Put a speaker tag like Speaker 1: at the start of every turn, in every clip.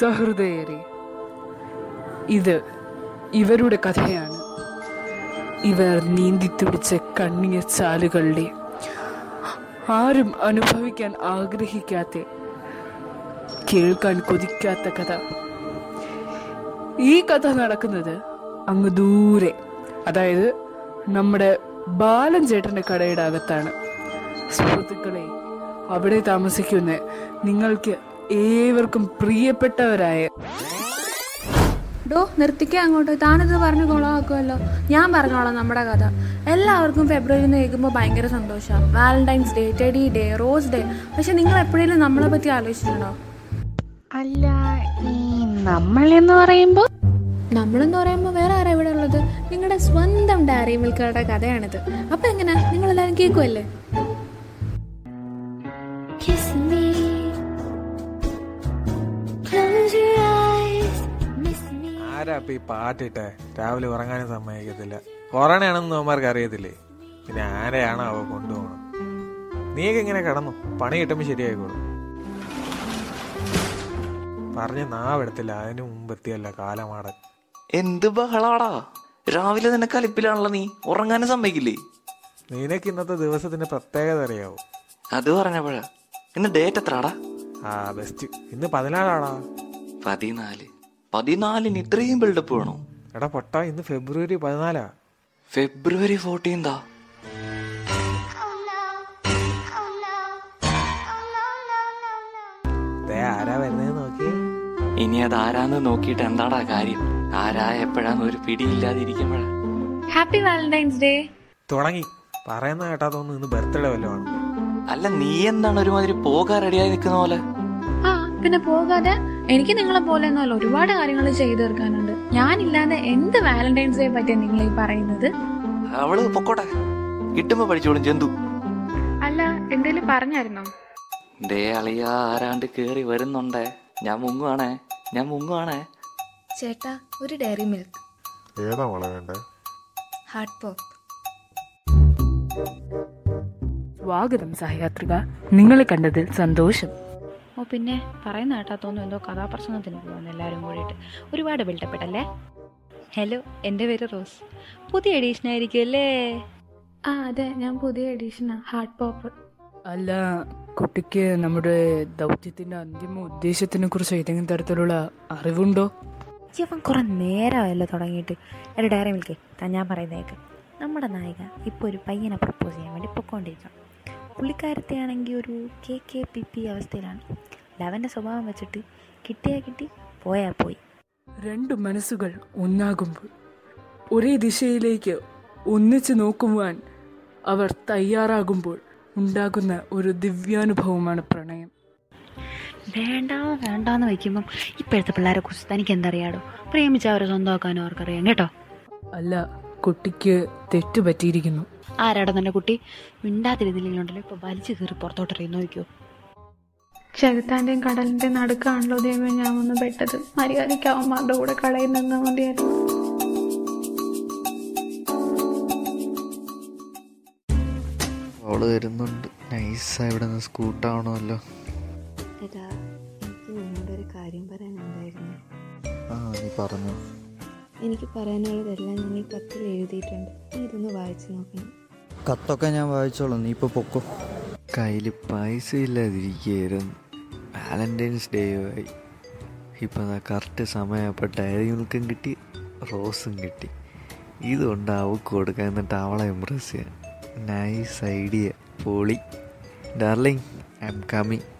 Speaker 1: സഹൃദയരെ ഇത് ഇവരുടെ കഥയാണ്. ഇവർ നീന്തിത്തുടിച്ച കണ്ണിയ ചാലുകളുടെ. ആരും അനുഭവിക്കാൻ ആഗ്രഹിക്കാത്ത കേൾക്കാൻ കൊതിക്കാത്ത കഥ. ഈ കഥ നടക്കുന്നത് അങ്ങ് ദൂരെ അതായത് നമ്മുടെ ബാലൻ ചേട്ടന്റെ കടയുടെ അകത്താണ്. സുഹൃത്തുക്കളെ അവിടെ താമസിക്കുന്ന നിങ്ങൾക്ക് ഏവർക്കും പ്രിയപ്പെട്ടവരായ
Speaker 2: ഡോ നിർത്തിക്കേ അങ്ങോട്ട്. താനിത് പറഞ്ഞ് കൊളവാക്കുമല്ലോ ഞാൻ പറഞ്ഞോളാം നമ്മുടെ കഥ. എല്ലാവർക്കും ഫെബ്രുവരി എന്ന് കേൾക്കുമ്പോൾ ഭയങ്കര സന്തോഷമാണ് Valentine's day teddy day rose day പക്ഷെ നിങ്ങൾ എപ്പോഴെങ്കിലും നമ്മളെ പറ്റി ആലോചിച്ചിട്ടുണ്ടോ?
Speaker 3: അല്ല ഈ നമ്മൾ എന്ന് പറയുമ്പോ?
Speaker 2: നമ്മളെന്ന് പറയുമ്പോൾ വേറെ ആരാ ഇവിടെ ഉള്ളത്? നിങ്ങളുടെ സ്വന്തം ഡയറി മിൽക്കറുടെ കഥയാണിത്. അപ്പൊ എങ്ങനെ? നിങ്ങളെല്ലാവരും കേൾക്കുമല്ലേ
Speaker 4: ആരാ ഇപ്പൊ ഈ പാട്ടിട്ടെ? രാവിലെ ഉറങ്ങാനും സമ്മതിക്കത്തില്ല. കൊറോണയാണെന്ന് അവന്മാർക്ക് അറിയത്തില്ലേ? പിന്നെ ആരെയാണോ അവ കൊണ്ടുപോകണം നീയൊക്കെ ഇങ്ങനെ കിടന്നു? പണി കിട്ടുമ്പോൾ ശരിയായിക്കോളും. പറഞ്ഞ നാവെടുത്തില്ല. അതിനു മുമ്പ് എത്തിയല്ല കാലമാട
Speaker 5: എന്ത് ബഹളാടാ? രാവിലെ തന്നെ കലിപ്പിലാണല്ലോ നീ. ഉറങ്ങാനും സമ്മതിക്കില്ലേ?
Speaker 4: നിനക്ക് ഇന്നത്തെ ദിവസത്തിന്റെ പ്രത്യേകത അറിയാവോ?
Speaker 5: അത് പറഞ്ഞപ്പോഴാ. ഇന്ന് ഡേറ്റ് എത്രടാ?
Speaker 4: ആ ബെസ്റ്റ് ഇന്ന് പതിനാലാടാ.
Speaker 5: പതിനാല്. പതിനാലിന് ഇത്രയും ബിൽഡപ്പ് വേണോ?
Speaker 4: എടാ പൊട്ട ഇന്ന് ഫെബ്രുവരി പതിനാലാ.
Speaker 5: ഫെബ്രുവരി ഫോർട്ടീൻതാ
Speaker 4: ആരാ വരുന്നത് നോക്കി.
Speaker 5: ഇനി അത് ആരാന്ന് നോക്കിയിട്ട് എന്താടാ കാര്യം? ആരാ എപ്പോഴാന്ന് ഒരു പിടിയില്ലാതിരിക്കുമ്പോഴാ.
Speaker 2: ഹാപ്പി വാലന്റൈൻസ് ഡേ
Speaker 4: തുടങ്ങി. പറയുന്ന കേട്ടാ തോന്നുന്നു ഇന്ന് ബർത്ത്ഡേ വല്ലതും
Speaker 5: അല്ല നീ എന്താണ് ഒരുമാതിരി പോകാൻ റെഡിയായി നിൽക്കുന്ന പോലെ?
Speaker 2: ആ പിന്നെ പോകാതെ എനിക്ക് നിങ്ങളെ പോലെ എന്നാൽ ഒരുപാട് കാര്യങ്ങൾ ചെയ്തു തീർക്കാനുണ്ട്. ഞാനില്ലാതെ എന്ത് വാലന്റൈൻസ് ഡേ പറ്റിയ നിങ്ങൾ ഈ പറയുന്നത്?
Speaker 5: അവൾ പൊക്കോട്ടെ. കിട്ടുമ്പോ പഠിച്ചോളും ജന്തു.
Speaker 2: അല്ല എന്തേലും പറഞ്ഞായിരുന്നോ?
Speaker 5: ദേ അളിയ ആരാണ്ട് കേറി വരുന്നുണ്ടേ. ഞാൻ മുങ്ങുവാണേ ഞാൻ മുങ്ങുവാണേ.
Speaker 2: ചേട്ടാ ഒരു ഡയറി മിൽക്ക്.
Speaker 6: ഏതാ മോളെ വേണ്ടേ?
Speaker 2: Heart pop.
Speaker 1: സ്വാഗതം സഹയാത്രിക. നിങ്ങളെ കണ്ടതിൽ സന്തോഷം.
Speaker 3: ഓ പിന്നെ പറയുന്ന കേട്ടാ തോന്നുന്നു എന്തോ കഥാപ്രസംഗത്തിന് പോകുന്നു എല്ലാവരും കൂടിയിട്ട്. ഒരുപാട് ബിൽഡപ്പെട്ടല്ലേ? ഹലോ എന്റെ പേര് റോസ്. പുതിയ എഡീഷൻ ആയിരിക്കും അല്ലേ?
Speaker 2: ആ അതെ ഞാൻ പുതിയ എഡീഷനാ ഹാർട്ട് പോപ്പ്.
Speaker 1: അല്ല കുട്ടിക്ക് നമ്മുടെ ദൗത്യത്തിന്റെ അന്തിമ ഉദ്ദേശത്തിനെ കുറിച്ച് ഏതെങ്കിലും തരത്തിലുള്ള അറിവുണ്ടോ?
Speaker 3: ഇവൻ കുറെ നേരമായല്ലോ തുടങ്ങിയിട്ട്. എന്റെ ഡയറി മിൽക്കേ ഞാൻ പറയുന്നേക്ക്. നമ്മുടെ നായിക ഇപ്പോൾ ഒരു പയ്യനെ പ്രപ്പോസ് ചെയ്യാൻ വേണ്ടി പൊക്കോണ്ടിരിക്കണം പുള്ളിക്കാരത്തെ ആണെങ്കിൽ ഒരു കെ കെ പി പി അവസ്ഥയിലാണ്. ലവന്റെ സ്വഭാവം വെച്ചിട്ട് കിട്ടിയാൽ കിട്ടി പോയാൽ പോയി.
Speaker 1: രണ്ട് മനസ്സുകൾ ഒന്നാകുമ്പോൾ ഒരേ ദിശയിലേക്ക് ഒന്നിച്ചു നോക്കുവാൻ അവർ തയ്യാറാകുമ്പോൾ ഉണ്ടാകുന്ന ഒരു ദിവ്യാനുഭവമാണ് പ്രണയം.
Speaker 3: വേണ്ട വേണ്ടാന്ന് വയ്ക്കുമ്പം ഇപ്പോഴത്തെ പിള്ളേരെ കുറിച്ച് തനിക്ക് എന്തറിയാടോ പ്രേമിച്ച അവരെ സ്വന്തമാക്കാനും അവർക്കറിയാം കേട്ടോ?
Speaker 1: അല്ല കുട്ടിക്ക് തെറ്റ് പറ്റിയിരിക്കുന്നു.
Speaker 3: ആരാടാ തന്നെ കുട്ടി? മിണ്ടാതിരുന്നില്ലെങ്കിലുണ്ടല്ലോ ഇപ്പൊ വലിച്ചു കയറി പുറത്തോട്ടെറിയുന്നു നോക്കിയോ?
Speaker 2: ചെകുത്താന്റെയും കടലിന്റെ നടുക്കാണല്ലോ ദൈവം ഞാൻ വന്ന് പെട്ടത്. മര്യാദയ്ക്ക് അവന്മാരുടെ കൂടെ കടയിൽ നിന്നാൽ മതിയായിരുന്നു.
Speaker 7: അവൾ വരുന്നുണ്ട്. നൈസാ ഇവിടെ നിന്ന് സ്കൂട്ടാവണമല്ലോ
Speaker 8: എടാ എനിക്ക് നിന്നോട് ഒരു കാര്യം പറയാനുണ്ടായിരുന്നു.
Speaker 7: ആ നീ പറഞ്ഞു.
Speaker 8: എനിക്ക് പറയാനുള്ളതെല്ലാം ഞാൻ ഈ കത്തിൽ എഴുതിയിട്ടുണ്ട്. നീ ഇതൊന്ന് വായിച്ചു നോക്കണം.
Speaker 7: കത്തൊക്കെ ഞാൻ വായിച്ചോളാം. നീ ഇപ്പൊ പൊക്കോ. കയ്യിൽ പൈസ ഇല്ലാതിരിക്കുകയായിരുന്നു വാലന്റൈൻസ് ഡേ ആയി. ഇപ്പം കറക്റ്റ് സമയപ്പോൾ ഡയറി മിൽക്കും കിട്ടി റോസും കിട്ടി. ഇതുകൊണ്ട് അവൾക്ക് കൊടുക്കാൻ എന്നിട്ട് അവളെ ഇമ്പ്രസ് ചെയ്യാൻ നൈസ് ഐഡിയ പൊളി. ഡാർലിങ് ഐ എം കമ്മിങ്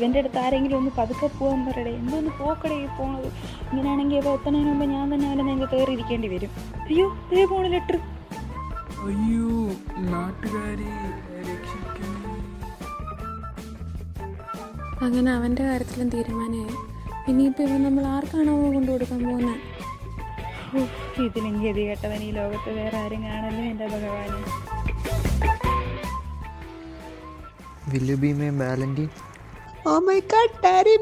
Speaker 3: ഇവന്റെ അടുത്ത് ആരെങ്കിലും ഒന്ന് പതുക്കെ പോകാൻ പറയടേ. എന്തോന്ന് പോക്കടേ ഈ പോണത് ഇങ്ങനെയാണെങ്കിൽ അപ്പോൾ എത്തണതിന് മുമ്പ് ഞാൻ തന്നെ അവന്റെ നിങ്ങൾ കയറിയിരിക്കേണ്ടി വരും. അയ്യോ ഇതേ പോണ ലെറ്റർ
Speaker 1: അയ്യോ നാട്ടുകാരെ രക്ഷിക്കണേ.
Speaker 2: അങ്ങനെ അവന്റെ കാര്യത്തിലും തീരുമാനമായി. ഇനിയിപ്പോൾ ഇവൻ നമ്മൾ ആർക്കാണോ കൊണ്ടു കൊടുക്കാൻ പോകുന്നത്?
Speaker 3: ഇതിലും ഗതി കേട്ടവൻ ഈ ലോകത്ത് വേറെ ആരും കാണല്ലേ എന്റെ ഭഗവാനെ.
Speaker 7: My valentine
Speaker 9: Oh God god, Dairy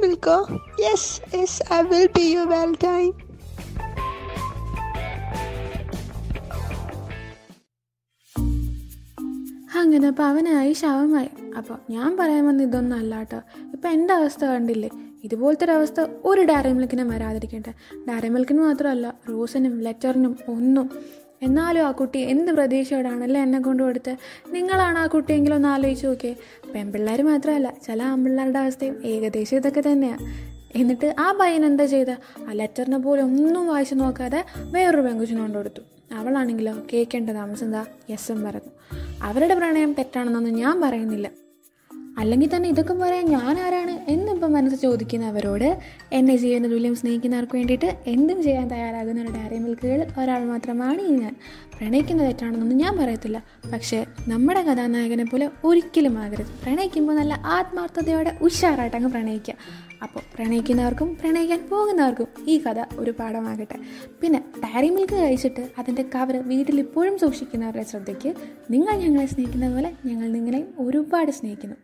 Speaker 9: yes yes I will be you time
Speaker 2: അങ്ങനെ അപ്പോൾ അവനായി ശവമായി. അപ്പോൾ ഞാൻ പറയാൻ വന്ന ഇതൊന്നും അല്ല കേട്ടോ. ഇപ്പം എന്റെ അവസ്ഥ കണ്ടില്ലേ? ഇതുപോലത്തെ അവസ്ഥ ഒരു ഡയറി മിൽക്കിനും വരാതിരിക്കട്ടെ. ഡയറി മിൽക്കിന് മാത്രമല്ല റോസിനും ലെറ്ററിനും ഒന്നും എന്നാലും ആ കുട്ടി എന്ത് പ്രതീക്ഷയോടാണല്ലേ എന്നെ കൊണ്ട് കൊടുത്ത്? നിങ്ങളാണ് ആ കുട്ടിയെങ്കിലും ഒന്ന് ആലോചിച്ച് നോക്കിയേ. പെൺപിള്ളേർ മാത്രമല്ല ചില ആൺപിള്ളേരുടെ അവസ്ഥയും ഏകദേശം ഇതൊക്കെ തന്നെയാണ് എന്നിട്ട് ആ പയ്യൻ എന്താ ചെയ്ത? ആ ലെറ്ററിനെ പോലെ ഒന്നും വായിച്ചു നോക്കാതെ വേറൊരു പെങ്കുച്ചിനെ കൊണ്ട് കൊടുത്തു. അവളാണെങ്കിലോ കേൾക്കേണ്ട താമസം എന്താ യെസ്സും പറഞ്ഞു. അവരുടെ പ്രണയം തെറ്റാണെന്നൊന്നും ഞാൻ പറയുന്നില്ല. അല്ലെങ്കിൽ തന്നെ ഇതൊക്കെ പറയാൻ ഞാൻ ആരാണ്? എന്നിപ്പം മനസ്സ് ചോദിക്കുന്നവരോട് എന്നെ ജീവന തുല്യം സ്നേഹിക്കുന്നവർക്ക് വേണ്ടിയിട്ട് എന്തും ചെയ്യാൻ തയ്യാറാകുന്ന ഒരു ഡയറി മിൽക്കുകൾ ഒരാൾ മാത്രമാണ് ഈ ഞാൻ. പ്രണയിക്കുന്ന തെറ്റാണെന്നൊന്നും ഞാൻ പറയത്തില്ല. പക്ഷേ നമ്മുടെ കഥാനായകനെ പോലെ ഒരിക്കലും ആകരുത്. പ്രണയിക്കുമ്പോൾ നല്ല ആത്മാർത്ഥതയോടെ ഉഷാറായിട്ട് അങ്ങ് പ്രണയിക്കുക. അപ്പോൾ പ്രണയിക്കുന്നവർക്കും പ്രണയിക്കാൻ പോകുന്നവർക്കും ഈ കഥ ഒരു പാഠമാകട്ടെ. പിന്നെ ഡയറി മിൽക്ക് കഴിച്ചിട്ട് അതിന്റെ കവർ വീട്ടിൽ ഇപ്പോഴും സൂക്ഷിക്കുന്നവരുടെ ശ്രദ്ധയ്ക്ക് നിങ്ങൾ ഞങ്ങളെ സ്നേഹിക്കുന്ന പോലെ ഞങ്ങൾ നിങ്ങളെ ഒരുപാട് സ്നേഹിക്കുന്നു.